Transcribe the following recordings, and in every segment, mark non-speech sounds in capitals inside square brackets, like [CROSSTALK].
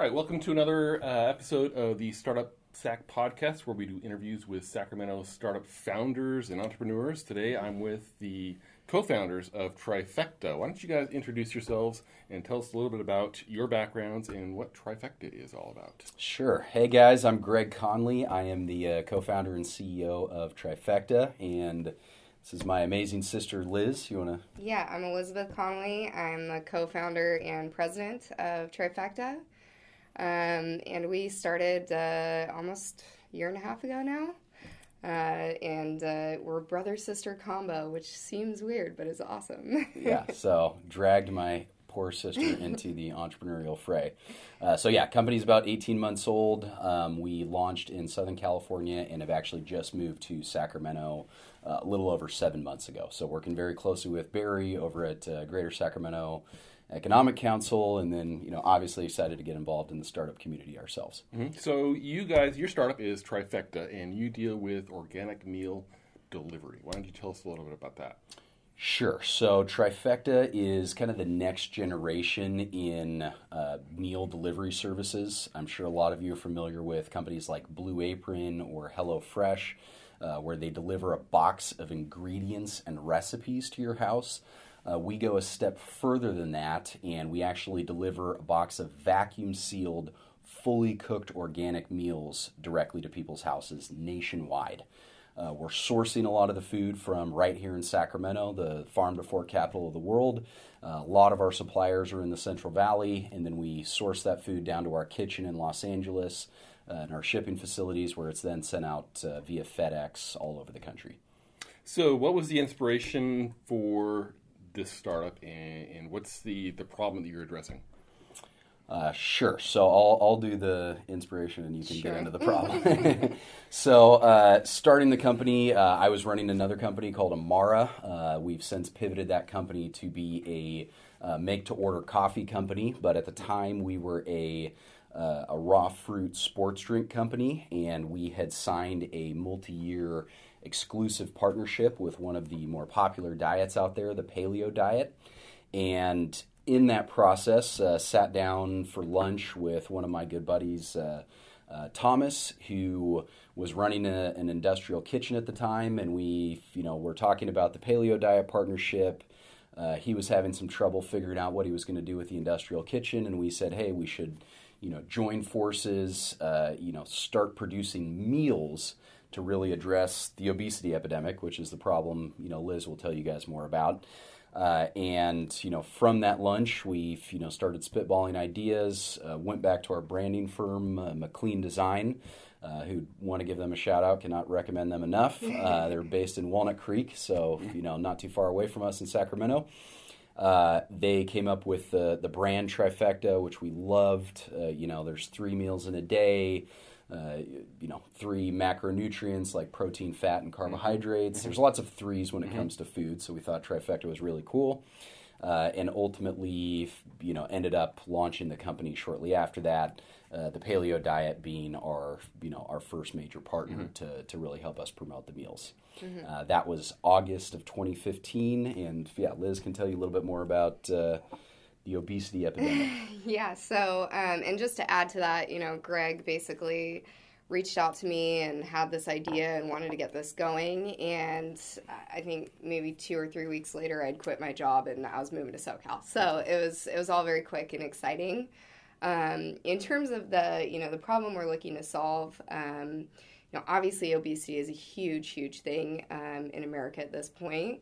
All right, welcome to another uh, episode of the Startup Sac podcast, where we do interviews with Sacramento startup founders and entrepreneurs. Today, I'm with the co-founders of Trifecta. Why don't you guys introduce yourselves and tell us a little bit about your backgrounds and what Trifecta is all about? Sure. Hey guys, I'm Greg Conley. I am the uh, co-founder and CEO of Trifecta, and this is my amazing sister Liz. You want to? Yeah, I'm Elizabeth Conley. I'm the co-founder and president of Trifecta, um, and we started uh, almost a year and a half ago now. Uh, and uh, we're brother sister combo, which seems weird, but is awesome. [LAUGHS] yeah, so dragged my poor sister [LAUGHS] into the entrepreneurial fray. Uh, so, yeah, company's about 18 months old. Um, we launched in Southern California and have actually just moved to Sacramento uh, a little over seven months ago. So, working very closely with Barry over at uh, Greater Sacramento. Economic Council, and then you know obviously excited to get involved in the startup community ourselves. Mm-hmm. So you guys, your startup is Trifecta, and you deal with organic meal delivery. Why don't you tell us a little bit about that? Sure. So Trifecta is kind of the next generation in uh, meal delivery services. I'm sure a lot of you are familiar with companies like Blue Apron or HelloFresh, uh, where they deliver a box of ingredients and recipes to your house. Uh, we go a step further than that, and we actually deliver a box of vacuum sealed, fully cooked organic meals directly to people's houses nationwide. Uh, we're sourcing a lot of the food from right here in Sacramento, the farm to fork capital of the world. Uh, a lot of our suppliers are in the Central Valley, and then we source that food down to our kitchen in Los Angeles uh, and our shipping facilities, where it's then sent out uh, via FedEx all over the country. So, what was the inspiration for this startup, and, and what's the, the problem that you're addressing? Uh, sure. So I'll, I'll do the inspiration and you can sure. get into the [LAUGHS] problem. [LAUGHS] so, uh, starting the company, uh, I was running another company called Amara. Uh, we've since pivoted that company to be a uh, make to order coffee company, but at the time we were a uh, a raw fruit sports drink company, and we had signed a multi year exclusive partnership with one of the more popular diets out there, the paleo diet. And in that process, uh, sat down for lunch with one of my good buddies, uh, uh, Thomas, who was running a, an industrial kitchen at the time, and we, you know, were talking about the paleo diet partnership. Uh, he was having some trouble figuring out what he was going to do with the industrial kitchen, and we said, "Hey, we should, you know, join forces. Uh, you know, start producing meals to really address the obesity epidemic, which is the problem you know Liz will tell you guys more about. Uh, and you know, from that lunch, we you know started spitballing ideas. Uh, went back to our branding firm, uh, McLean Design, uh, who want to give them a shout out. Cannot recommend them enough. [LAUGHS] Uh, they're based in Walnut Creek, so you know, not too far away from us in Sacramento. Uh, they came up with the the brand trifecta, which we loved. you know, there's three meals in a day uh, you know, three macronutrients like protein, fat, and carbohydrates. Mm-hmm. There's lots of threes when it mm-hmm. comes to food, so we thought trifecta was really cool. Uh, and ultimately, you know, ended up launching the company shortly after that. Uh, the paleo diet being our, you know, our first major partner mm-hmm. to, to really help us promote the meals. Mm-hmm. Uh, that was August of 2015, and yeah, Liz can tell you a little bit more about uh, the obesity [LAUGHS] epidemic. yeah. So, um, and just to add to that, you know, Greg basically reached out to me and had this idea and wanted to get this going. And I think maybe two or three weeks later, I'd quit my job and I was moving to SoCal. So it was it was all very quick and exciting. Um, in terms of the you know the problem we're looking to solve. Um, you know, obviously, obesity is a huge, huge thing um, in America at this point.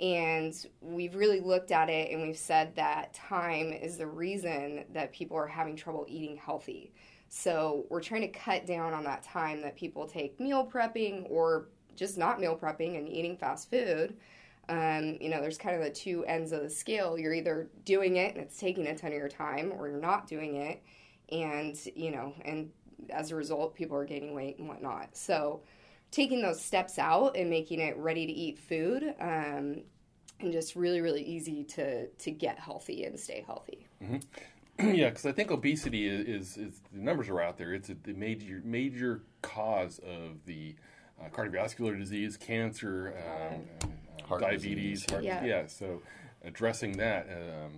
And we've really looked at it and we've said that time is the reason that people are having trouble eating healthy. So we're trying to cut down on that time that people take meal prepping or just not meal prepping and eating fast food. Um, you know, there's kind of the two ends of the scale. You're either doing it and it's taking a ton of your time, or you're not doing it, and you know, and as a result, people are gaining weight and whatnot. So taking those steps out and making it ready to eat food um, and just really really easy to to get healthy and stay healthy mm-hmm. [CLEARS THROAT] yeah because i think obesity is, is, is, the numbers are out there it's a, the major major cause of the uh, cardiovascular disease cancer um, uh, diabetes heart, yeah. yeah. so addressing that um,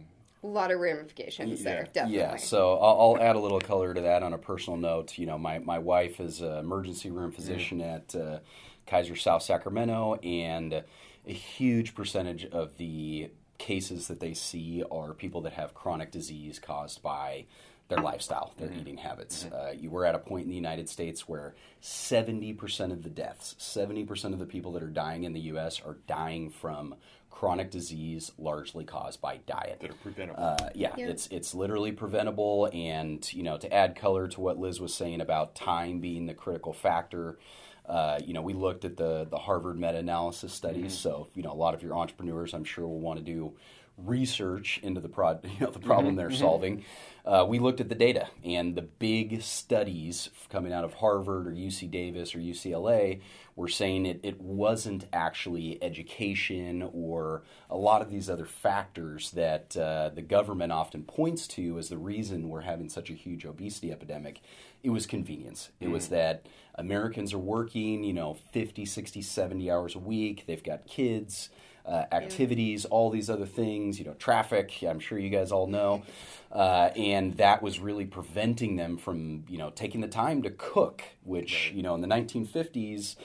a lot of ramifications there, Yeah. definitely. Yeah, so I'll, I'll add a little color to that on a personal note. You know, my, my wife is an emergency room physician at uh, Kaiser South Sacramento, and a huge percentage of the cases that they see are people that have chronic disease caused by their lifestyle, their eating habits. Uh, you were at a point in the United States where 70% of the deaths, 70% of the people that are dying in the U.S. are dying from chronic disease largely caused by diet. that are preventable. Uh, yeah, Yeah. it's it's literally preventable, and you know to add color to what Liz was saying about time being the critical factor. Uh, you know, we looked at the the Harvard meta analysis studies, so you know a lot of your entrepreneurs, I'm sure, will want to do research into the prod, [LAUGHS] you know, the problem they're solving. Uh, we looked at the data, and the big studies coming out of Harvard or UC Davis or UCLA were saying it, it wasn't actually education or a lot of these other factors that uh, the government often points to as the reason we're having such a huge obesity epidemic. It was convenience. It was that Americans are working, you know, 50, 60, 70 hours a week. They've got kids uh, activities, all these other things, you know, traffic, I'm sure you guys all know. Uh, and that was really preventing them from, you know, taking the time to cook, which, you know, in the 1950s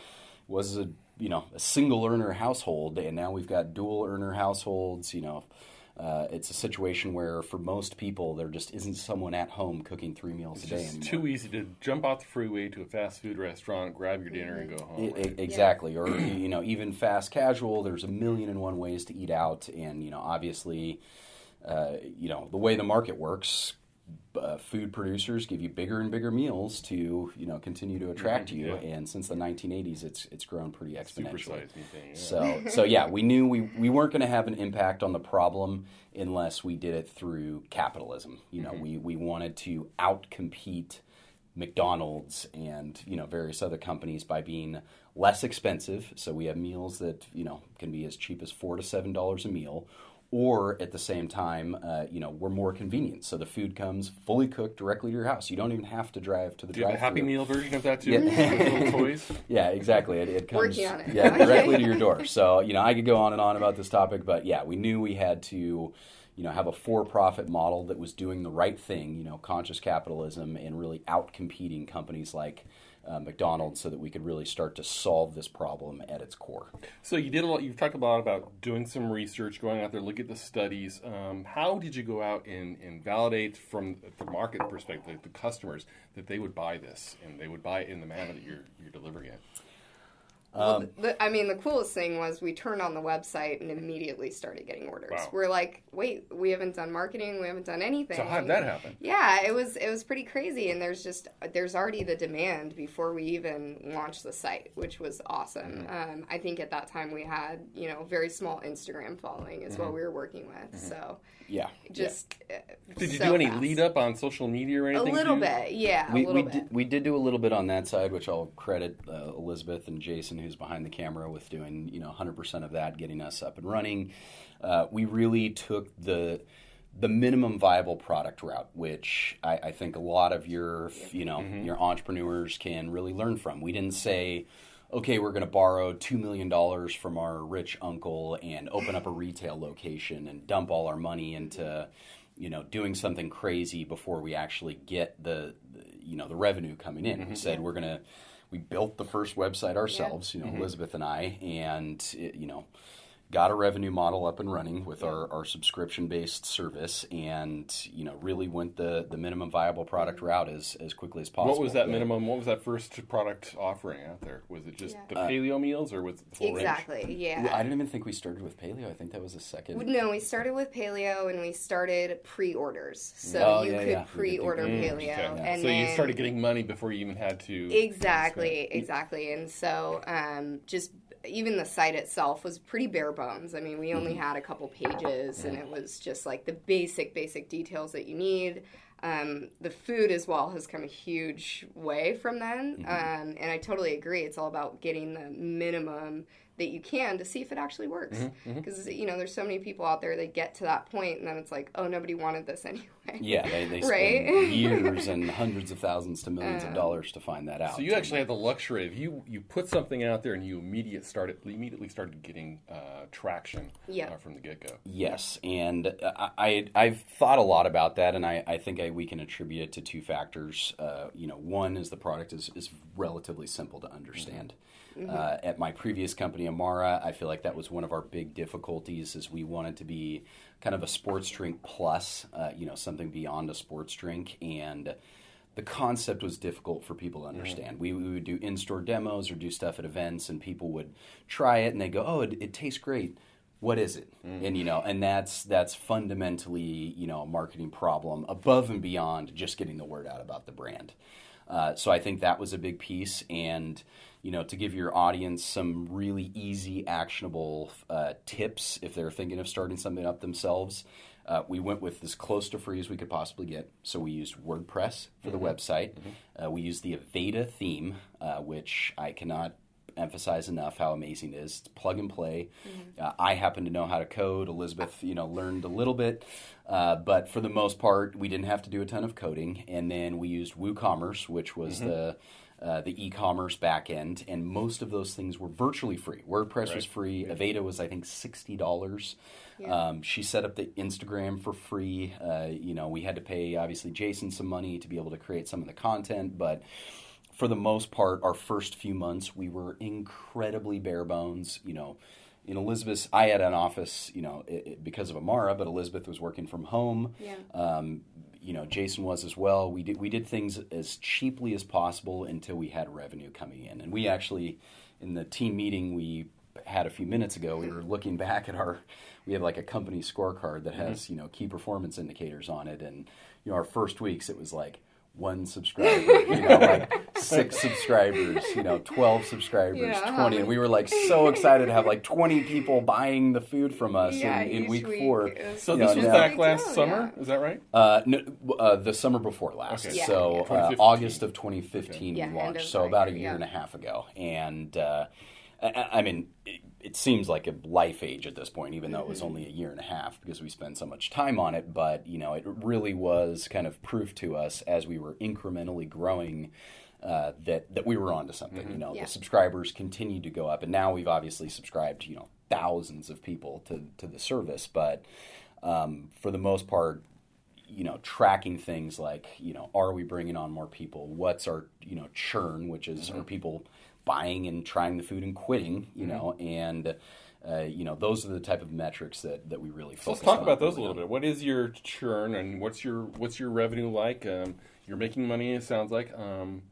was a, you know, a single earner household. And now we've got dual earner households, you know. Uh, it's a situation where, for most people, there just isn't someone at home cooking three meals it's a day It's just too easy to jump off the freeway to a fast food restaurant, grab your dinner, and go home. E- right? exactly, or you know, even fast casual. There's a million and one ways to eat out, and you know, obviously, uh, you know, the way the market works, uh, food producers give you bigger and bigger meals to you know continue to attract Mhm, you. yeah. And since the 1980s, it's it's grown pretty exponentially. Thing. Yeah. So, so yeah, we knew we, we weren't going to have an impact on the problem unless we did it through capitalism. You know, we, we wanted to outcompete McDonald's and you know various other companies by being less expensive. So we have meals that you know can be as cheap as four to seven dollars a meal, or at the same time, uh, you know, we're more convenient. So the food comes fully cooked directly to your house. You don't even have to drive to the Do you have a drive-thru. Happy Meal version of that too? Yeah. [LAUGHS] Toys. Yeah, exactly. It, it comes Working on it. yeah directly to your door. So you know, I could go on and on about this topic, but yeah, we knew we had to, you know, have a for-profit model that was doing the right thing. You know, conscious capitalism and really out-competing companies like uh, McDonald's, so that we could really start to solve this problem at its core. So you did a lot. You've talked a lot about doing some research, going out there, look at the studies. Um, how did you go out and, and validate from the market perspective, the customers, that they would buy this and they would buy it in the manner that you're you're delivering it? Well, Um, the, I mean, the coolest thing was we turned on the website and immediately started getting orders. Wow. We're like, wait, we haven't done marketing, we haven't done anything. So how did that happen? Yeah, it was it was pretty crazy, and there's just there's already the demand before we even launched the site, which was awesome. Mm-hmm. Um, I think at that time we had you know very small Instagram following is Mm-hmm. what we were working with, so Yeah. just uh, Did you so do any fast. lead up on social media or anything? A little bit, yeah, we, a little we bit. did, we did do a little bit on that side, which I'll credit uh, Elizabeth and Jason, who's behind the camera, with doing you know 100% of that, getting us up and running. Uh, we really took the the minimum viable product route, which I, I think a lot of your you know your entrepreneurs can really learn from. We didn't say. Okay, we're going to borrow $2 million from our rich uncle and open up a retail location and dump all our money into you know doing something crazy before we actually get the, the you know the revenue coming in. We said we're gonna we built the first website ourselves, you know mm-hmm. Elizabeth and I, and it, you know got a revenue model up and running with our, our subscription based service, and you know really went the the minimum viable product route as as quickly as possible. What was that The- minimum? What was that first product offering out there? Was it just Yeah. the paleo meals, or was it the full range? exactly, yeah. I didn't even think we started with paleo. I think that was the second. No, we started with paleo and we started pre-orders, so Oh, you yeah, could yeah. Could pre-order Mm, paleo, okay. and so then you started getting money before you even had to. exactly, exactly, and so um, just even the site itself was pretty bare bones. I mean, we only had a couple pages, and it was just like the basic, basic details that you need. Um, the food as well has come a huge way from then, mm-hmm. um, and I totally agree. It's all about getting the minimum that you can to see if it actually works. Because mm-hmm, mm-hmm. you know, there's so many people out there that get to that point, and then it's like, oh, nobody wanted this [LAUGHS] anyway. Yeah, they, they right? spend [LAUGHS] years and hundreds of thousands to millions um, of dollars to find that out. So you actually have the luxury of you you put something out there and you immediate started immediately started getting uh, traction uh, from the get go. Yes, and I, I have thought a lot about that, and I, I think I, we can attribute it to two factors. Uh, you know, one is the product is is relatively simple to understand. Mm-hmm Mm-hmm. Uh, at my previous company, Amara, I feel like that was one of our big difficulties. Is we wanted to be kind of a sports drink plus, uh, you know, something beyond a sports drink, and the concept was difficult for people to mm-hmm. understand. Mm-hmm. We, we, would do in-store demos or do stuff at events, and people would try it and they go, "Oh, it, it tastes great." What is it? Mm-hmm. And you know, and that's that's fundamentally you know a marketing problem above and beyond just getting the word out about the brand. Uh, so I think that was a big piece, and you know, to give your audience some really easy, actionable uh, tips if they're thinking of starting something up themselves. Uh, we went with as close to free as we could possibly get. So we used WordPress for mm-hmm. the website. Mm-hmm. Uh, we used the Avada theme, uh, which I cannot emphasize enough how amazing it is. It's plug and play. Mm-hmm. Uh, I happen to know how to code. Elizabeth, you know, learned a little bit, uh, but for the most part, we didn't have to do a ton of coding. And then we used WooCommerce, which was mm-hmm. the uh, the e-commerce backend, and most of those things were virtually free. WordPress right. was free. Yeah. Avada was, I think, sixty dollars. Yeah. Um, she set up the Instagram for free. Uh, you know, we had to pay obviously Jason some money to be able to create some of the content, but for the most part, our first few months we were incredibly bare bones. You know, in Elizabeth, I had an office, you know, it, it, because of Amara, but Elizabeth was working from home. Yeah. Um, you know, Jason was as well. We did we did things as cheaply as possible until we had revenue coming in, and we actually, in the team meeting we had a few minutes ago, we were looking back at our. We have like a company scorecard that has mm-hmm. you know key performance indicators on it, and you know our first weeks it was like one subscriber, you know, [LAUGHS] like six subscribers, you know, 12 subscribers, yeah, 20. And we were like so excited to have like 20 people buying the food from us yeah, in, in week, week, four. So this know, was back last summer, yeah. is that right? Uh, no, uh, the summer before last. Okay. so uh, August of 2015 okay. we launched, so about a year and a half ago. And uh, I, I mean, it seems like a life age at this point, even though it was mm-hmm. only a year and a half because we spent so much time on it. But you know, it really was kind of proof to us as we were incrementally growing uh, that that we were onto something. Mm-hmm. You know, yeah. the subscribers continued to go up, and now we've obviously subscribed you know thousands of people to to the service. But um, for the most part, you know tracking things like you know are we bringing on more people what's our you know churn which is mm-hmm. are people buying and trying the food and quitting, you mm-hmm. know, and uh, you know those are the type of metrics that, that we really focus. So let's talk about those a little bit. What is your churn and what's your what's your revenue like? Um, you're making money. It sounds like. Um,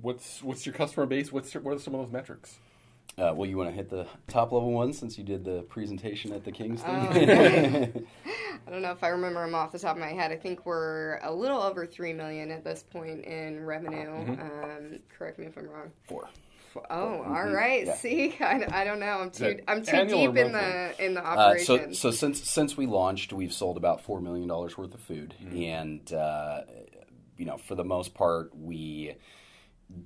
what's what's your customer base? What's what are some of those metrics? Uh, well, you want to hit the top level ones since you did the presentation at the Kings thing. Oh, [LAUGHS] [LAUGHS] I don't know if I remember them off the top of my head. I think we're a little over three million at this point in revenue. Mm-hmm. Um, correct me if I'm wrong. Four. Oh, mm-hmm. all right. Yeah. See, [LAUGHS] I, I, don't know. I'm too I'm too deep in the in the operation. Uh, so so since since we launched, we've sold about four million dollars worth of food, mm-hmm. and uh, you know, for the most part, we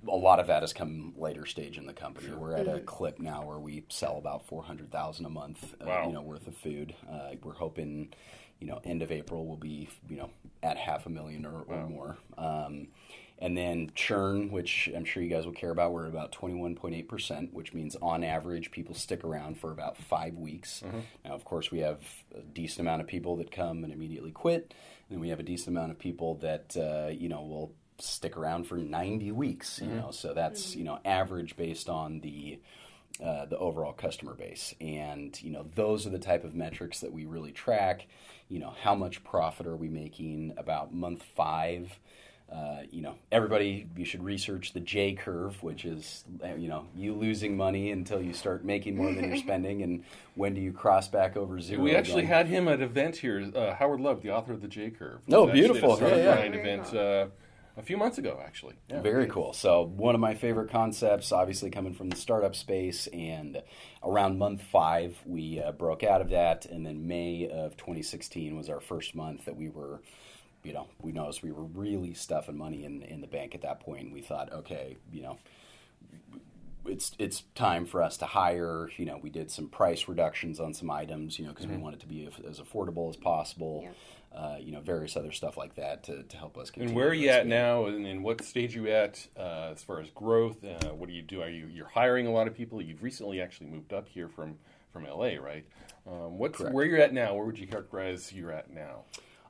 a lot of that has come later stage in the company. Sure. We're at mm-hmm. a clip now where we sell about four hundred thousand a month, uh, you know, worth of food. Uh, we're hoping, you know, end of April will be, you know, at half a million or, wow. or more. Um, and then churn, which I'm sure you guys will care about, we're at about 21.8%, which means on average people stick around for about five weeks. Mm-hmm. Now, of course, we have a decent amount of people that come and immediately quit, and we have a decent amount of people that uh, you know will stick around for 90 weeks. You mm-hmm. know, so that's mm-hmm. you know average based on the uh, the overall customer base, and you know those are the type of metrics that we really track. You know, how much profit are we making about month five? Uh, you know, everybody, you should research the J curve, which is, uh, you know, you losing money until you start making more than you're [LAUGHS] spending, and when do you cross back over zero? We actually again? had him at an event here, uh, Howard Love, the author of the J curve. Oh, beautiful! Yeah, yeah. event uh, a few months ago, actually. Yeah, Very cool. So one of my favorite concepts, obviously coming from the startup space, and around month five, we uh, broke out of that, and then May of 2016 was our first month that we were you know, we noticed we were really stuffing money in in the bank at that point. We thought, okay, you know, it's it's time for us to hire. You know, we did some price reductions on some items, you know, because mm-hmm. we wanted to be as affordable as possible. Yeah. Uh, you know, various other stuff like that to, to help us. And where are you at now? And, and what stage are you at uh, as far as growth? Uh, what do you do? Are you you're hiring a lot of people? You've recently actually moved up here from from LA, right? Um, what's Correct. where you're at now? Where would you characterize you're at now?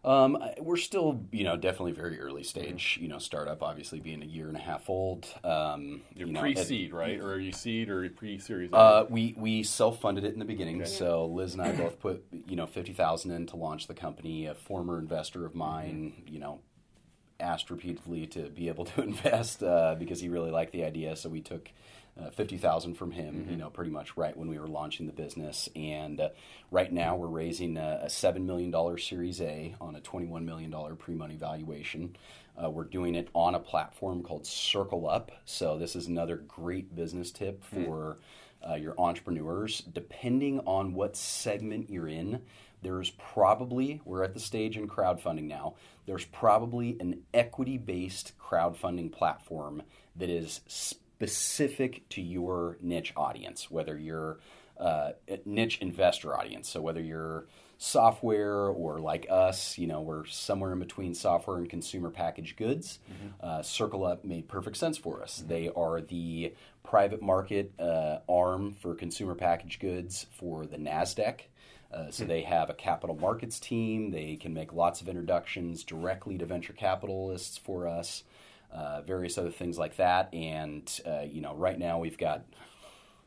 Um, we're still, you know, definitely very early stage. You know, startup obviously being a year and a half old. Um, You're you know, pre-seed, at, right? Or are you seed or pre-series? Uh, we we self-funded it in the beginning. Okay. So Liz and I both put you know fifty thousand in to launch the company. A former investor of mine, you know, asked repeatedly to be able to [LAUGHS] invest uh, because he really liked the idea. So we took uh, fifty thousand from him, mm-hmm. you know, pretty much right when we were launching the business. And uh, right now, we're raising a, a seven million dollar Series A on a twenty-one million dollar pre-money valuation. Uh, we're doing it on a platform called CircleUp. So this is another great business tip hmm. for mm. your entrepreneurs. Depending on what segment you're in, there's probably we're at the stage in crowdfunding now. There's probably an equity-based crowdfunding platform that is specific to your niche audience, whether you're uh, a niche investor audience. So whether you're software or like us, you know, we're somewhere in between software and consumer packaged goods. Mm-hmm. Uh, CircleUp made perfect sense for us. Mm-hmm. They are the private market uh, arm for consumer packaged goods for the NASDAQ. Uh, so hmm. they have a capital markets team. They can make lots of introductions directly to venture capitalists for us uh, various other things like that. And uh, you know, right now we've got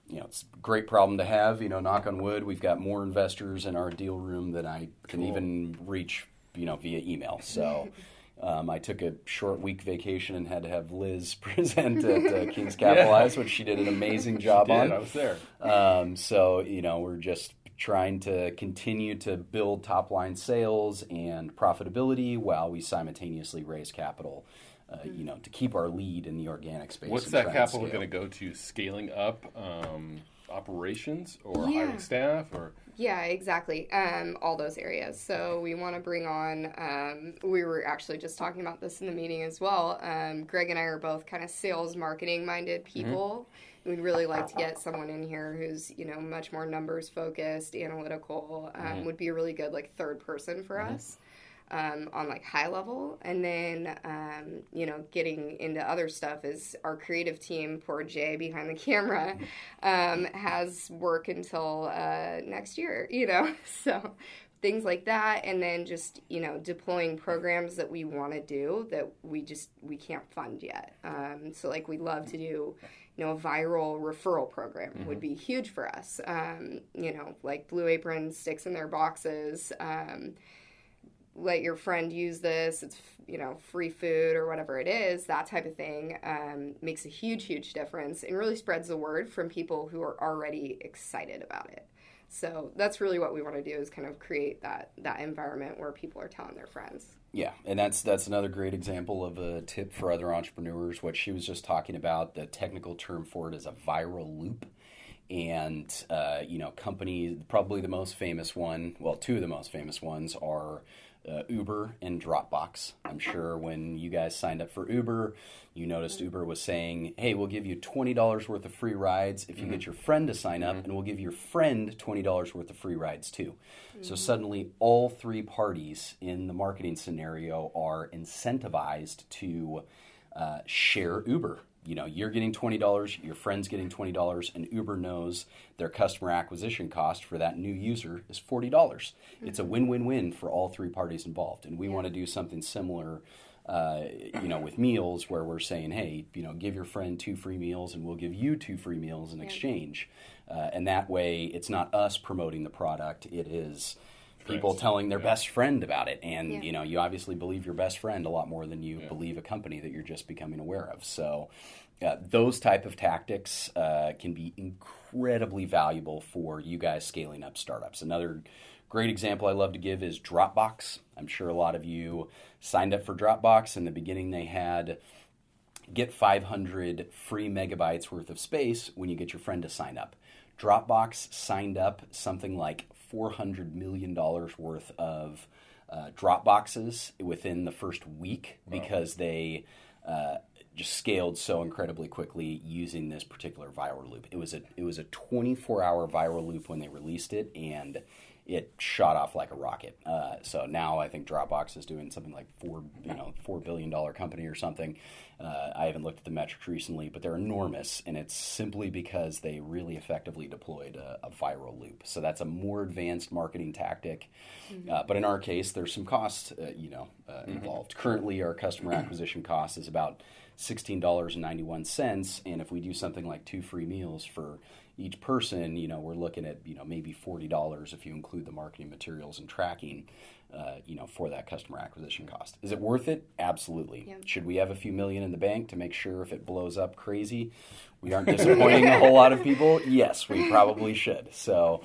you know, it's a great problem to have. You know, knock on wood, we've got more investors in our deal room than I can cool. even reach. You know, via email. So. [LAUGHS] Um, I took a short week vacation and had to have Liz [LAUGHS] present at uh, [LAUGHS] King's Capitalize, yeah. which she did an amazing job on. I was there. Um, so you know, we're just trying to continue to build top line sales and profitability while we simultaneously raise capital uh, you know, to keep our lead in the organic space. What's that capital going to go to? Scaling up um, operations or yeah. hiring staff or? Yeah, exactly. Um, all those areas. So we want to bring on. Um, we were actually just talking about this in the meeting as well. Um, Greg and I are both kind of sales marketing minded mm-hmm. people. Mm-hmm. We'd really like to get someone in here who's you know much more numbers focused, analytical. Um, mm-hmm. Would be a really good like third person for mm-hmm. us um, on like high level. And then um, you know getting into other stuff is our creative team poor jay behind the camera um, has work until uh, next year you know? [LAUGHS] So things like that. And then just you know deploying programs that we want to do that we just we can't fund yet. Um, so like we love to do you know a viral referral program mm-hmm. would be huge for us. Um, you know like blue apron sticks in their boxes. Um, let your friend use this it's you know free food or whatever it is that type of thing um, makes a huge huge difference and really spreads the word from people who are already excited about it. So that's really what we want to do is kind of create that that environment where people are telling their friends. Yeah and that's that's another great example of a tip for other entrepreneurs what she was just talking about the technical term for it is a viral loop. And uh, you know companies probably the most famous one well two of the most famous ones are uh, Uber and Dropbox. I'm sure when you guys signed up for Uber, you noticed Uber was saying, "Hey, we'll give you twenty dollars worth of free rides if you mm-hmm. get your friend to sign up, mm-hmm. and we'll give your friend twenty dollars worth of free rides too." Mm-hmm. So suddenly, all three parties in the marketing scenario are incentivized to uh, share Uber you know you're getting $20 your friend's getting $20 and uber knows their customer acquisition cost for that new user is $40 mm-hmm. it's a win-win-win for all three parties involved and we yeah. want to do something similar uh, you know with meals where we're saying hey you know give your friend two free meals and we'll give you two free meals in yeah. exchange uh, and that way it's not us promoting the product it is people telling their yeah. best friend about it. And yeah. you know you obviously believe your best friend a lot more than you yeah. believe a company that you're just becoming aware of. So uh, those type of tactics uh, can be incredibly valuable for you guys scaling up startups. Another great example i love to give is dropbox. I'm sure a lot of you signed up for dropbox. In the beginning they had get 500 free megabytes worth of space when you get your friend to sign up. Dropbox signed up something like $400 million worth of uh, drop boxes within the first week wow. because they uh, just scaled so incredibly quickly using this particular viral loop. It was a it was a 24 hour viral loop when they released it, and it shot off like a rocket. Uh, so now I think Dropbox is doing something like four, you know, four billion dollar company or something. Uh, I haven't looked at the metrics recently, but they're enormous, and it's simply because they really effectively deployed a, a viral loop. So that's a more advanced marketing tactic. Mm-hmm. Uh, but in our case, there's some cost, uh, you know, uh, mm-hmm. involved. Currently, our customer acquisition cost is about sixteen dollars and ninety one cents, and if we do something like two free meals for each person, you know, we're looking at you know maybe forty dollars if you include the marketing materials and tracking, uh, you know, for that customer acquisition cost. Is it worth it? Absolutely. Yeah. Should we have a few million in the bank to make sure if it blows up crazy, we aren't [LAUGHS] disappointing a whole lot of people? Yes, we probably should. So.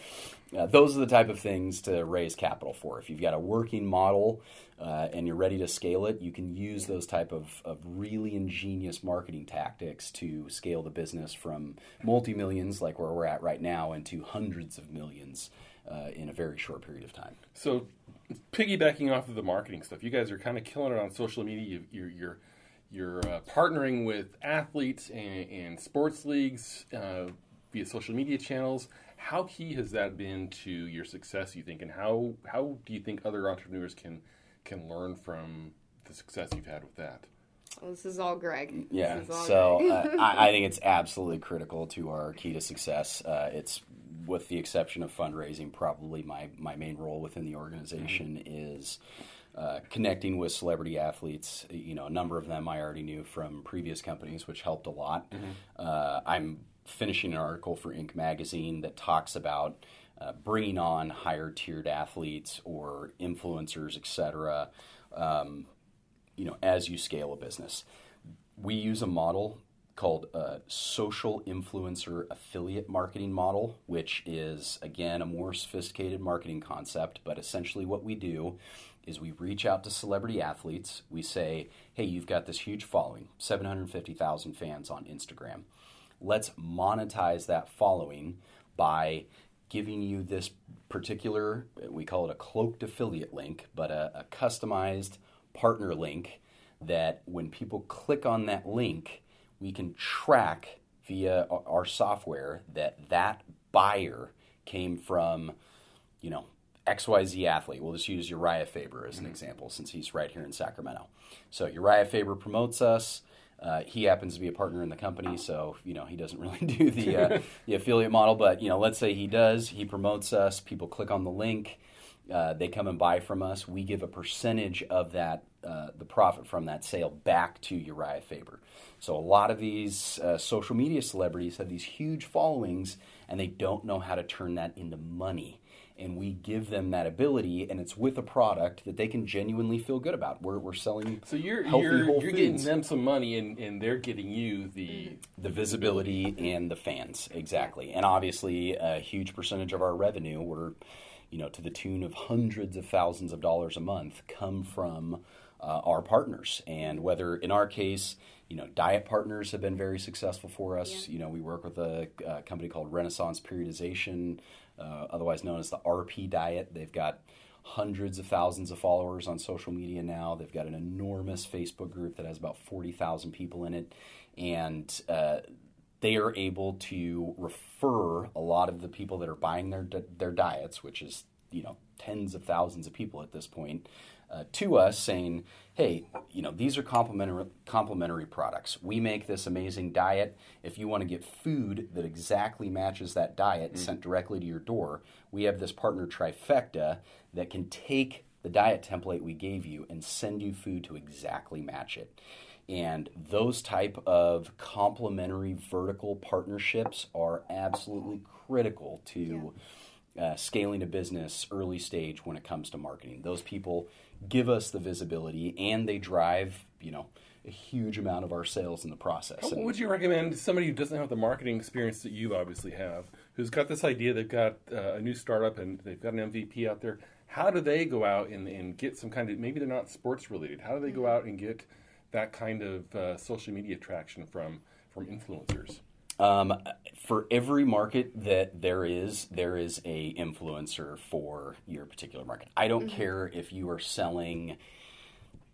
Uh, those are the type of things to raise capital for. If you've got a working model uh, and you're ready to scale it, you can use those type of, of really ingenious marketing tactics to scale the business from multi millions, like where we're at right now, into hundreds of millions uh, in a very short period of time. So, piggybacking off of the marketing stuff, you guys are kind of killing it on social media. You, are you're you're uh, partnering with athletes and, and sports leagues uh, via social media channels. How key has that been to your success? You think, and how how do you think other entrepreneurs can can learn from the success you've had with that? Well, this is all Greg. Yeah. All so Greg. uh, [LAUGHS] I, I, think it's absolutely critical to our key to success. Uh, it's with the exception of fundraising, probably my my main role within the organization mm-hmm. is. Uh, connecting with celebrity athletes, you know, a number of them I already knew from previous companies, which helped a lot. Mm-hmm. Uh, I'm finishing an article for Inc. magazine that talks about uh, bringing on higher tiered athletes or influencers, etc. Um, you know, as you scale a business, we use a model called a social influencer affiliate marketing model, which is again a more sophisticated marketing concept. But essentially, what we do is we reach out to celebrity athletes. We say, "Hey, you've got this huge following, 750,000 fans on Instagram. Let's monetize that following by giving you this particular, we call it a cloaked affiliate link, but a, a customized partner link that when people click on that link, we can track via our software that that buyer came from, you know, XYZ athlete. We'll just use Uriah Faber as an mm-hmm. example since he's right here in Sacramento. So Uriah Faber promotes us. Uh, he happens to be a partner in the company, so you know he doesn't [LAUGHS] really do the uh, [LAUGHS] the affiliate model. But you know, let's say he does. He promotes us. People click on the link. Uh, they come and buy from us. We give a percentage of that, uh, the profit from that sale, back to Uriah Faber. So a lot of these uh, social media celebrities have these huge followings, and they don't know how to turn that into money and we give them that ability, and it's with a product that they can genuinely feel good about. We're, we're selling so you're healthy, you're, you're getting them some money, and, and they're getting you the the visibility and the fans exactly, and obviously a huge percentage of our revenue, we're you know to the tune of hundreds of thousands of dollars a month, come from uh, our partners, and whether in our case you know, diet partners have been very successful for us. Yeah. You know, we work with a, a, company called Renaissance Periodization uh, otherwise known as the RP diet. They've got hundreds of thousands of followers on social media now. They've got an enormous Facebook group that has about 40,000 people in it. And uh, they are able to refer a lot of the people that are buying their, their diets, which is, you know, tens of thousands of people at this point, uh, to us saying, hey, you know, these are complementary, complementary products. We make this amazing diet. If you want to get food that exactly matches that diet mm. sent directly to your door, we have this partner trifecta that can take the diet template we gave you and send you food to exactly match it. And those type of complementary vertical partnerships are absolutely critical to yeah. uh, scaling a business early stage when it comes to marketing. Those people give us the visibility and they drive, you know, a huge amount of our sales in the process. What would you recommend somebody who doesn't have the marketing experience that you obviously have, who's got this idea, they've got uh, a new startup and they've got an MVP out there? How do they go out and, and get some kind of, maybe they're not sports related, how do they go out and get that kind of uh, social media traction from, from influencers? Um, for every market that there is, there is a influencer for your particular market. I don't mm-hmm. care if you are selling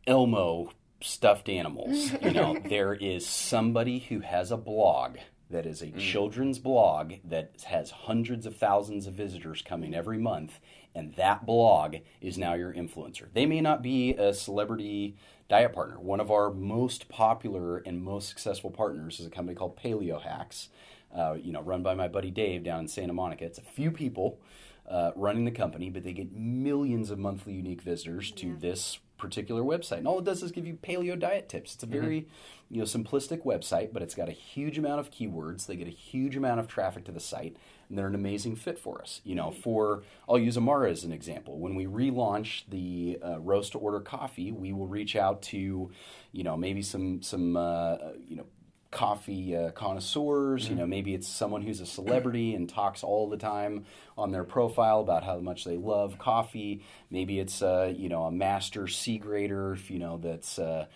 Elmo stuffed animals. [LAUGHS] You know, there is somebody who has a blog that is a mm. children's blog that has hundreds of thousands of visitors coming every month, and that blog is now your influencer. They may not be a celebrity diet partner. One of our most popular and most successful partners is a company called Paleo Hacks, uh, you know, run by my buddy Dave down in Santa Monica. It's a few people uh, running the company, but they get millions of monthly unique visitors to this particular website. And all it does is give you paleo diet tips. It's a mm-hmm. very, mm-hmm. you know, simplistic website, but it's got a huge amount of keywords. They get a huge amount of traffic to the site, and they're an amazing fit for us. You know, for I'll use Amara as an example. When we relaunch the uh, roast to order coffee, we will reach out to, you know, maybe some some uh, you know coffee uh, connoisseurs. Mm-hmm. You know, maybe it's someone who's a celebrity and talks all the time on their profile about how much they love coffee. Maybe it's uh, you know a master Q grader. You know that's. Uh,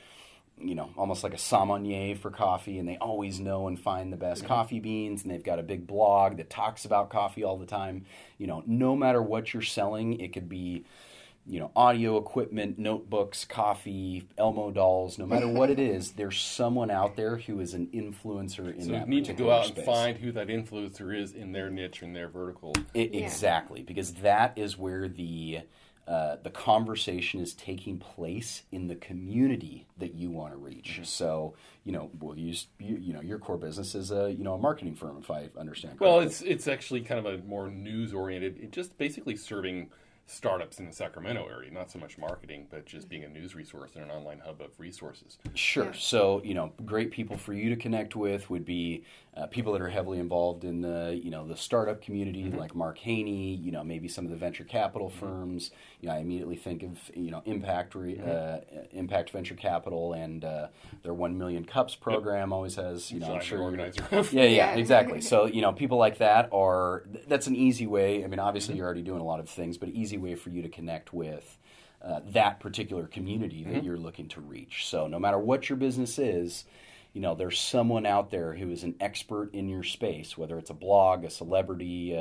you know, almost like a sommelier for coffee, and they always know and find the best mm-hmm. coffee beans, and they've got a big blog that talks about coffee all the time. You know, no matter what you're selling, it could be you know, audio equipment, notebooks, coffee, Elmo dolls, no matter what it [LAUGHS] is, there's someone out there who is an influencer in so that. you need to go out space. and find who that influencer is in their niche and their vertical. It, yeah. Exactly, because that is where the uh, the conversation is taking place in the community that you want to reach. Mm-hmm. So, you know, we'll use you, you, know your core business is a you know a marketing firm, if I understand. Correctly. Well, it's it's actually kind of a more news oriented. It just basically serving startups in the Sacramento area, not so much marketing, but just being a news resource and an online hub of resources. Sure. So, you know, great people for you to connect with would be uh, people that are heavily involved in the, you know, the startup community, mm-hmm. like Mark Haney, you know, maybe some of the venture capital mm-hmm. firms. You know, I immediately think of, you know, Impact, mm-hmm. uh, Impact Venture Capital and uh, their 1 Million Cups program yep. always has, you know, I'm sure. Organizer. [LAUGHS] yeah, yeah, yeah, exactly. So, you know, people like that are, that's an easy way. I mean, obviously mm-hmm. you're already doing a lot of things, but easy way for you to connect with uh, that particular community that mm-hmm. you're looking to reach. So no matter what your business is, you know there's someone out there who is an expert in your space, whether it's a blog, a celebrity,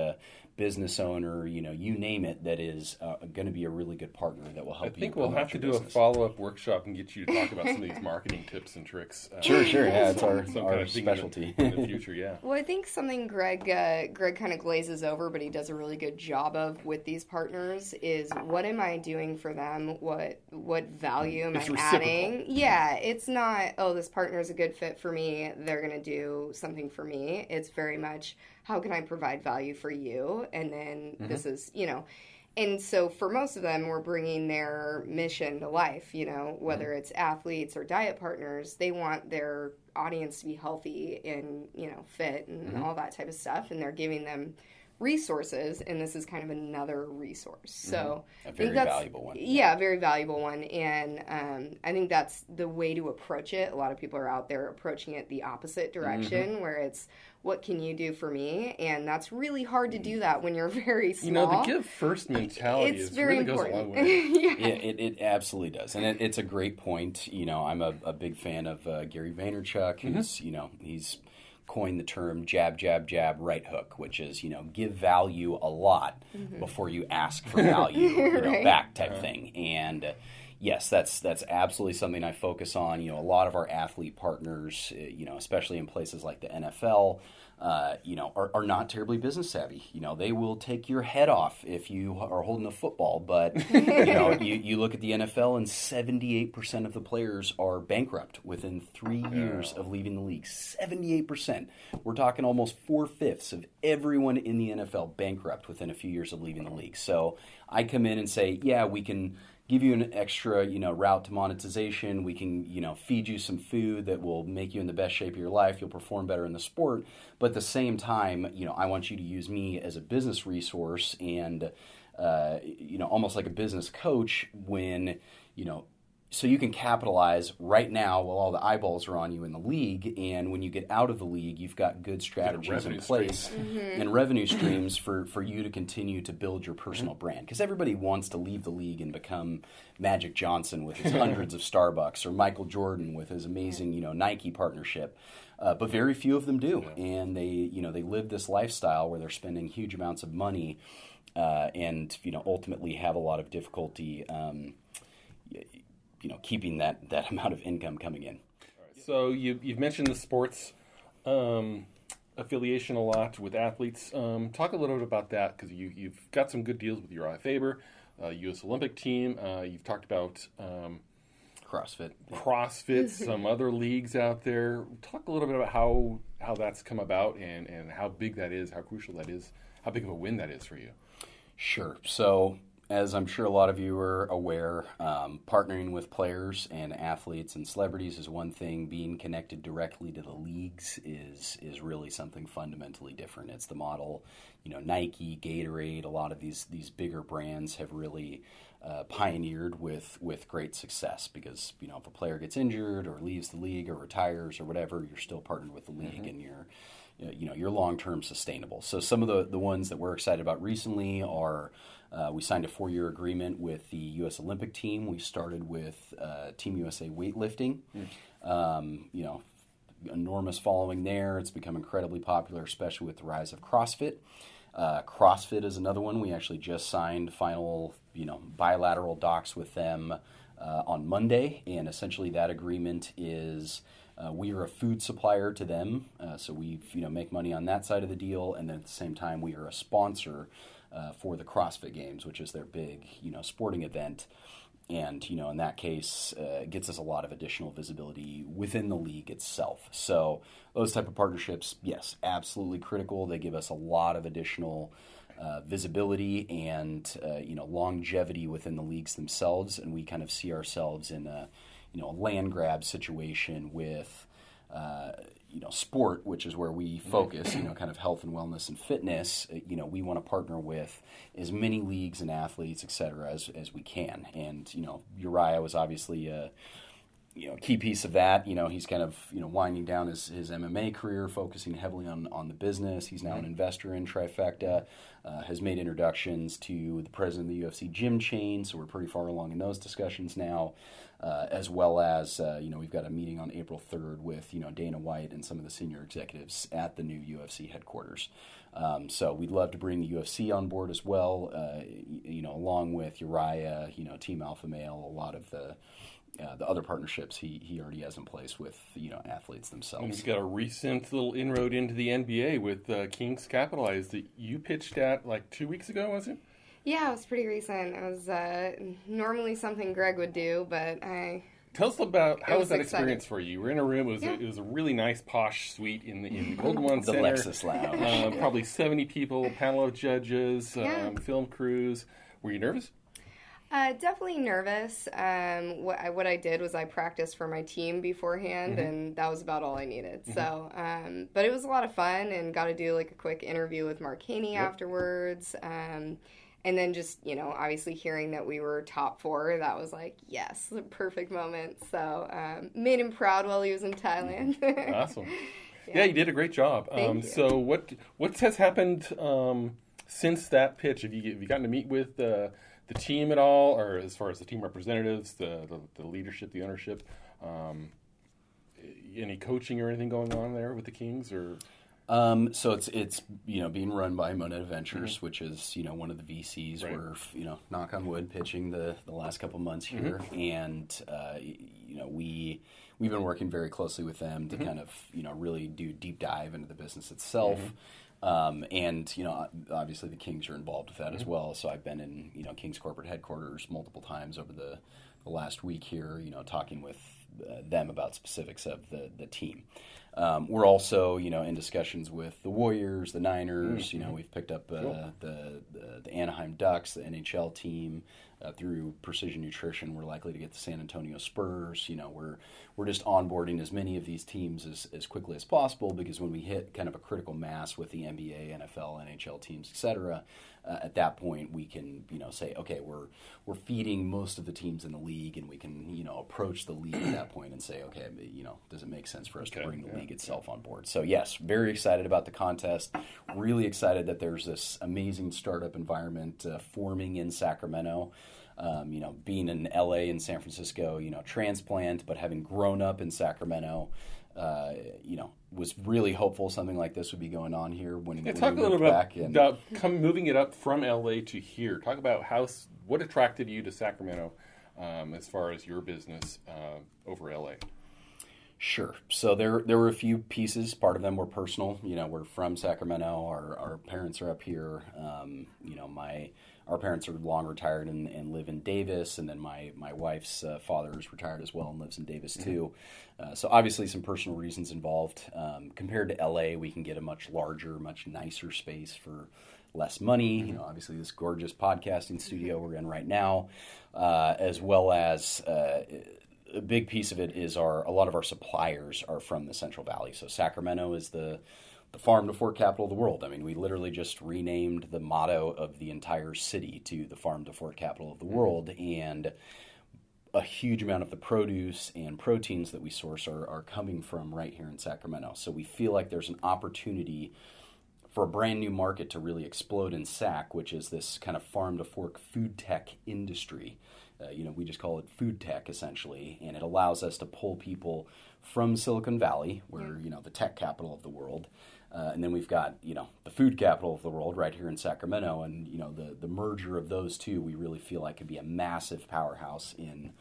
business owner, you know, you name it, that is uh, going to be a really good partner that will help you. I think we'll have to do business. a follow up workshop and get you to talk about some of these marketing tips and tricks. Uh, sure, sure, yeah, it's our, our specialty in the future. Yeah. Well, I think something Greg uh, Greg kind of glazes over, but he does a really good job of with these partners is what am I doing for them? What what value am it's I reciprocal. adding? Yeah, it's not oh this partner is a good fit for me. They're going to do something for me. It's very much how can I provide value for you? And then mm-hmm. this is, you know, and so for most of them, we're bringing their mission to life, you know, whether mm-hmm. it's athletes or diet partners, they want their audience to be healthy and, you know, fit and mm-hmm. all that type of stuff. And they're giving them resources, and this is kind of another resource. So mm-hmm. a very valuable one. Yeah, a very valuable one, and um, I think that's the way to approach it. A lot of people are out there approaching it the opposite direction, mm-hmm. where it's what can you do for me, and that's really hard to do that when you're [LAUGHS] very small. You know, the give first mentality it's is, very really important. goes a long way. [LAUGHS] yeah. yeah, it, it absolutely does, and it, it's a great point. You know, I'm a, a big fan of uh, Gary Vaynerchuk, who's mm-hmm. you know he's coined the term jab, jab, jab, right hook, which is, you know, give value a lot mm-hmm. before you ask for value you know, [LAUGHS] right. back type uh-huh. thing. And uh, yes, that's that's absolutely something I focus on. You know, a lot of our athlete partners, uh, you know, especially in places like the NFL, uh, you know, are, are, not terribly business savvy. You know, they will take your head off if you are holding a football. But [LAUGHS] you know, you, you look at the NFL, and seventy-eight percent of the players are bankrupt within three years of leaving the league. Seventy-eight percent. We're talking almost four fifths of everyone in the NFL bankrupt within a few years of leaving the league. So I come in and say, yeah, we can give you an extra, you know, route to monetization. We can, you know, feed you some food that will make you in the best shape of your life. You'll perform better in the sport. But at the same time, you know, I want you to use me as a business resource and, uh, you know, almost like a business coach when, you know, so you can capitalize right now while all the eyeballs are on you in the league and when you get out of the league you've got good strategies in place mm-hmm. and revenue streams for, for you to continue to build your personal mm-hmm. brand because everybody wants to leave the league and become magic johnson with his [LAUGHS] hundreds of starbucks or michael jordan with his amazing you know nike partnership uh, but very few of them do yeah. and they you know they live this lifestyle where they're spending huge amounts of money uh, and you know ultimately have a lot of difficulty um, you know keeping that that [LAUGHS] amount of income coming in. So you, you've mentioned the sports um, affiliation a lot with athletes. Um, talk a little bit about that because you, you've got some good deals with Uriah Faber, uh, U.S. Olympic team. Uh, you've talked about um, CrossFit, CrossFit, [LAUGHS] some other leagues out there. Talk a little bit about how how that's come about and and how big that is, how crucial that is, how big of a win that is for you. Sure. So as I'm sure a lot of you are aware, um, partnering with players and athletes and celebrities is one thing. Being connected directly to the leagues is is really something fundamentally different. It's the model, you know, Nike, Gatorade, a lot of these these bigger brands have really uh, pioneered with with great success because you know if a player gets injured or leaves the league or retires or whatever, you're still partnered with the league mm-hmm. and you're you know you're long term sustainable. So some of the the ones that we're excited about recently are uh, we signed a four year agreement with the U.S. Olympic team. We started with uh, Team USA weightlifting. Mm. Um, you know, enormous following there. It's become incredibly popular, especially with the rise of CrossFit. Uh, CrossFit is another one. We actually just signed final, you know, bilateral docs with them uh, on Monday, and essentially that agreement is. Uh, we are a food supplier to them, uh, so we you know make money on that side of the deal, and then at the same time we are a sponsor uh, for the CrossFit Games, which is their big, you know, sporting event. And you know, in that case, uh, gets us a lot of additional visibility within the league itself. So those type of partnerships, yes, absolutely critical. They give us a lot of additional uh, visibility and uh, you know longevity within the leagues themselves, and we kind of see ourselves in a you know a land grab situation with uh, you know sport, which is where we focus, you know, kind of health and wellness and fitness. Uh, you know, we want to partner with as many leagues and athletes, et cetera, as as we can. And you know, Urijah was obviously a you know key piece of that. You know, he's kind of you know winding down his, his MMA career, focusing heavily on on the business. He's now an investor in Trifecta. Uh, has made introductions to the president of the UFC gym chain, so we're pretty far along in those discussions now uh, as well as uh, you know we've got a meeting on April 3rd with you know Dana White and some of the senior executives at the new UFC headquarters. Um, so we'd love to bring the UFC on board as well. Uh, you know, along with Urijah, you know, Team Alpha Male, a lot of the uh, the other partnerships he, he already has in place with you know athletes themselves. And he's got a recent little inroad into the NBA with uh, Kings Capitalized that you pitched at like two weeks ago, was it? Yeah, it was pretty recent. It was uh, normally something Greg would do, but I. Tell us about how was, was that exciting. experience for you? You were in a room. It was, yeah. a, it was a really nice posh suite in the in the Golden One the Center. Lexus Lounge. Uh, probably seventy people, panel of judges, yeah. um, film crews. Were you nervous? Uh, definitely nervous. Um, what I, what I did was I practiced for my team beforehand, mm-hmm. and that was about all I needed. Mm-hmm. So, um, but it was a lot of fun, and got to do like a quick interview with Mark Haney yep. afterwards. Um, and then just you know obviously hearing that we were top four that was like yes the perfect moment so um, made him proud while he was in thailand [LAUGHS] awesome yeah. yeah. you did a great job um, so what what has happened um, since that pitch have you, have you gotten to meet with uh, the team at all or as far as the team representatives the, the, the leadership the ownership um, any coaching or anything going on there with the kings or um, so it's it's you know being run by Moneta Ventures, mm-hmm. which is you know one of the VCs. Right. We're you know knock on wood pitching the the last couple months mm-hmm. here, mm-hmm. and uh, you know we we've been working very closely with them to mm-hmm. kind of you know really do deep dive into the business itself. Mm-hmm. Um, and you know, obviously the Kings are involved with that as mm-hmm. well. So I've been in you know Kings corporate headquarters multiple times over the, the last week here. You know, talking with uh, them about specifics of the the team. Um, we're also, you know, in discussions with the Warriors, the Niners. Mm-hmm. You know, we've picked up uh, cool. the, the, the Anaheim Ducks, the NHL team. uh, through Precision Nutrition, we're likely to get the San Antonio Spurs. You know, we're we're just onboarding as many of these teams as, as quickly as possible because when we hit kind of a critical mass with the NBA, NFL, NHL teams, etc., uh, at that point we can you know say okay we're we're feeding most of the teams in the league and we can you know approach the league at that point and say okay you know does it make sense for us okay, to bring the yeah, league itself on board? So yes very excited about the contest. Really excited that there's this amazing startup environment uh, forming in Sacramento um, you know, being in LA and San Francisco, you know, transplant, but having grown up in Sacramento, uh, you know, was really hopeful something like this would be going on here when, yeah, when talk a little bit about, and, about come moving it up from LA to here. Talk about how what attracted you to Sacramento um, as far as your business uh, over LA. Sure. So there there were a few pieces. Part of them were personal. You know, we're from Sacramento. Our our parents are up here. Um, you know, my our parents are long retired and, and live in Davis, and then my my wife's uh, father is retired as well and lives in Davis mm-hmm. too. Uh, so obviously some personal reasons involved. Um, compared to LA, we can get a much larger, much nicer space for less money. Mm-hmm. You know, obviously this gorgeous podcasting studio we're in right now, uh, as well as. Uh, a big piece of it is our a lot of our suppliers are from the Central Valley. So Sacramento is the the farm to fork capital of the world. I mean, we literally just renamed the motto of the entire city to the farm to fork capital of the mm-hmm. world. And a huge amount of the produce and proteins that we source are, are coming from right here in Sacramento. So we feel like there's an opportunity for a brand new market to really explode in SAC, which is this kind of farm to fork food tech industry. Uh, you know, we just call it food tech essentially, and it allows us to pull people from Silicon Valley, where you know the tech capital of the world, uh, and then we've got you know the food capital of the world right here in Sacramento, and you know the the merger of those two, we really feel like could be a massive powerhouse in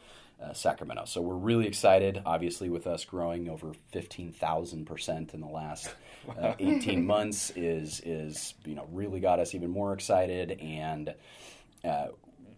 uh, Sacramento. So we're really excited. Obviously, with us growing over fifteen thousand percent in the last [LAUGHS] uh, eighteen months, is is you know really got us even more excited, and uh,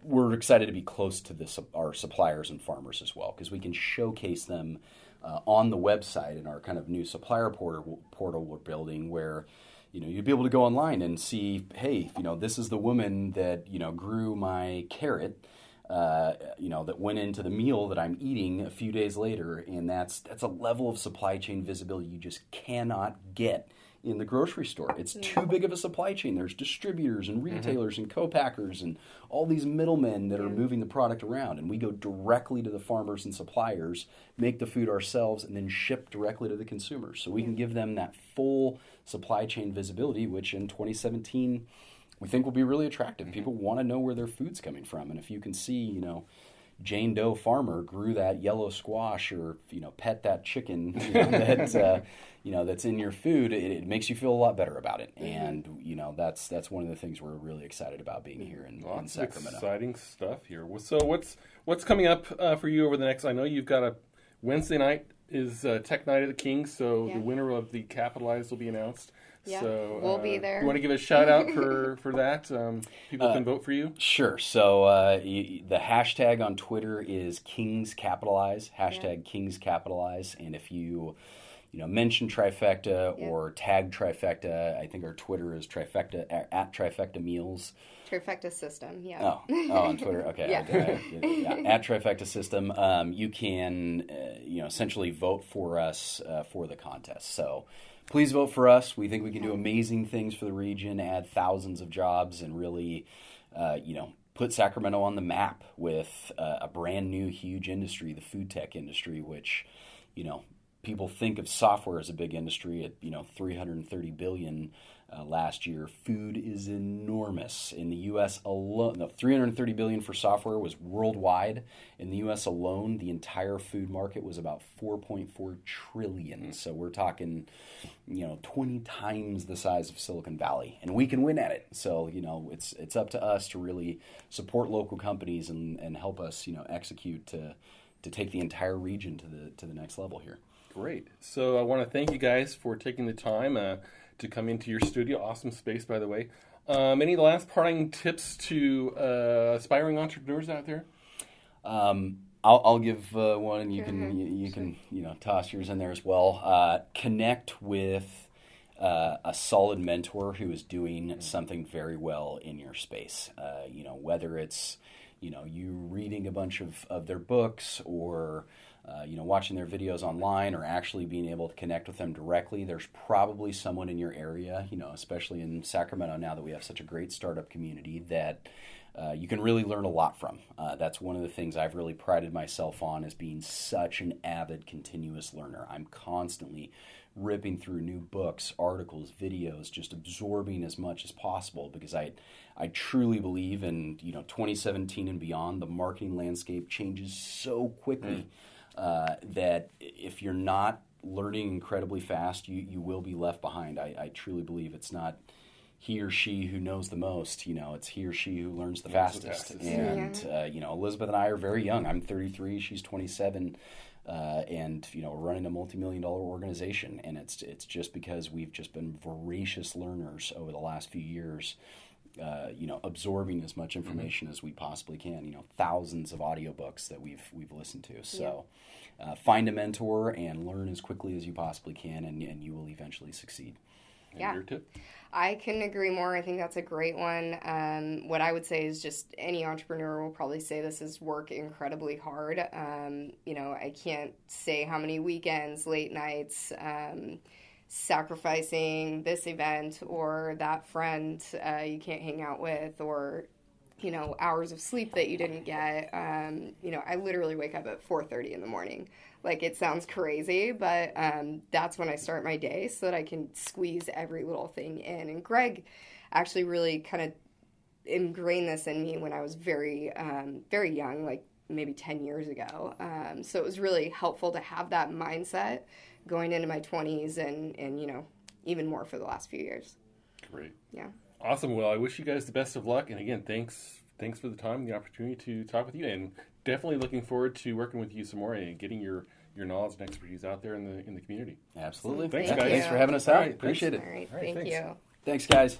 we're excited to be close to this our suppliers and farmers as well because we can showcase them uh, on the website in our kind of new supplier portal, portal we're building where you know you'd be able to go online and see hey you know this is the woman that you know grew my carrot uh, you know that went into the meal that I'm eating a few days later and that's that's a level of supply chain visibility you just cannot get in the grocery store. It's too big of a supply chain. There's distributors and mm-hmm. retailers mm-hmm. and co-packers and all these middlemen that are moving the product around and we go directly to the farmers and suppliers, make the food ourselves and then ship directly to the consumers. So we can give them that full supply chain visibility which in 2017 we think will be really attractive. Mm-hmm. People want to know where their food's coming from and if you can see, you know, Jane Doe farmer grew that yellow squash or you know pet that chicken [LAUGHS] you know, that uh, you know that's in your food, it, it, makes you feel a lot better about it. Mm-hmm. And you know that's that's one of the things we're really excited about being here in, in Sacramento. Exciting stuff here. So what's what's coming up uh, for you over the next? I know you've got a Wednesday night is uh, Tech Night at the Kings, so yeah. the winner of the Capitalized will be announced. Yeah, so, we'll uh, be there. You want to give a shout out for [LAUGHS] for that? Um, people uh, can vote for you. Sure. So uh, the hashtag on Twitter is Kings Capitalize. Hashtag yeah. Kings Capitalize, and if you you know mention Trifecta yeah. or tag Trifecta, I think our Twitter is Trifecta at Trifecta Meals. Trifecta System, yeah. Oh, oh, on Twitter, [LAUGHS] okay. yeah. I, I, yeah. [LAUGHS] At Trifecta System, um, you can, uh, you know, essentially vote for us uh, for the contest. So please vote for us. We think we can do amazing things for the region, add thousands of jobs, and really, uh, you know, put Sacramento on the map with uh, a brand new, huge industry, the food tech industry, which, you know, people think of software as a big industry at you know 330 billion uh, last year. Food is enormous in the U.S. alone. The 330 billion for software was worldwide. In the U.S. alone, the entire food market was about 4.4 trillion. So we're talking, you know, 20 times the size of Silicon Valley, and we can win at it. So you know, it's it's up to us to really support local companies and, and help us, you know, execute to to take the entire region to the to the next level here. Great. So I want to thank you guys for taking the time. Uh, to come into your studio. Awesome space, by the way. Um, any last parting tips to uh, aspiring entrepreneurs out there? Um, I'll, I'll, give uh, one, and you can you, you, can you know toss yours in there as well. Uh, connect with uh, a solid mentor who is doing something very well in your space. Uh, you know whether it's you know, you reading a bunch of, of their books or uh, you know, watching their videos online or actually being able to connect with them directly, there's probably someone in your area, you know, especially in Sacramento now that we have such a great startup community that uh, you can really learn a lot from. Uh, that's one of the things I've really prided myself on as being such an avid, continuous learner. I'm constantly ripping through new books, articles, videos, just absorbing as much as possible because I, I truly believe in you know 2017 and beyond. The marketing landscape changes so quickly. Mm uh, that if you're not learning incredibly fast, you, you will be left behind. I, I, truly believe it's not he or she who knows the most. You know, it's he or she who learns the fastest. the fastest. And uh, you know, Elizabeth and I are very young. I'm 33. She's 27. Uh, and you know we're running a multi-million dollar organization and it's it's just because we've just been voracious learners over the last few years uh, you know, absorbing as much mm-hmm. information mm-hmm. as we possibly can. You know, thousands of audiobooks that we've we've listened to. So, yeah. uh, find a mentor and learn as quickly as you possibly can, and, and you will eventually succeed. And yeah. I couldn't agree more. I think that's a great one. Um, what I would say is just any entrepreneur will probably say this is work incredibly hard. Um, you know, I can't say how many weekends, late nights, um, sacrificing this event or that friend uh, you can't hang out with or you know hours of sleep that you didn't get. Um, you know i literally wake up at 4.30 in the morning. Like it sounds crazy but um, that's when i start my day so that i can squeeze every little thing in. And greg actually really kind of ingrained this in me when i was very um, very young like maybe 10 years ago. Um, so it was really helpful to have that mindset going into my 20s and, and, you know, even more for the last few years. Great. Yeah. Awesome. Well, I wish you guys the best of luck. And again, thanks thanks for the time and the opportunity to talk with you. And definitely looking forward to working with you some more and getting your your knowledge and expertise out there in the in the community. Absolutely. Thanks, Thank guys. Thanks for having us out. Right, Appreciate thanks. it. All right. All right thank thanks. you. Thanks, guys.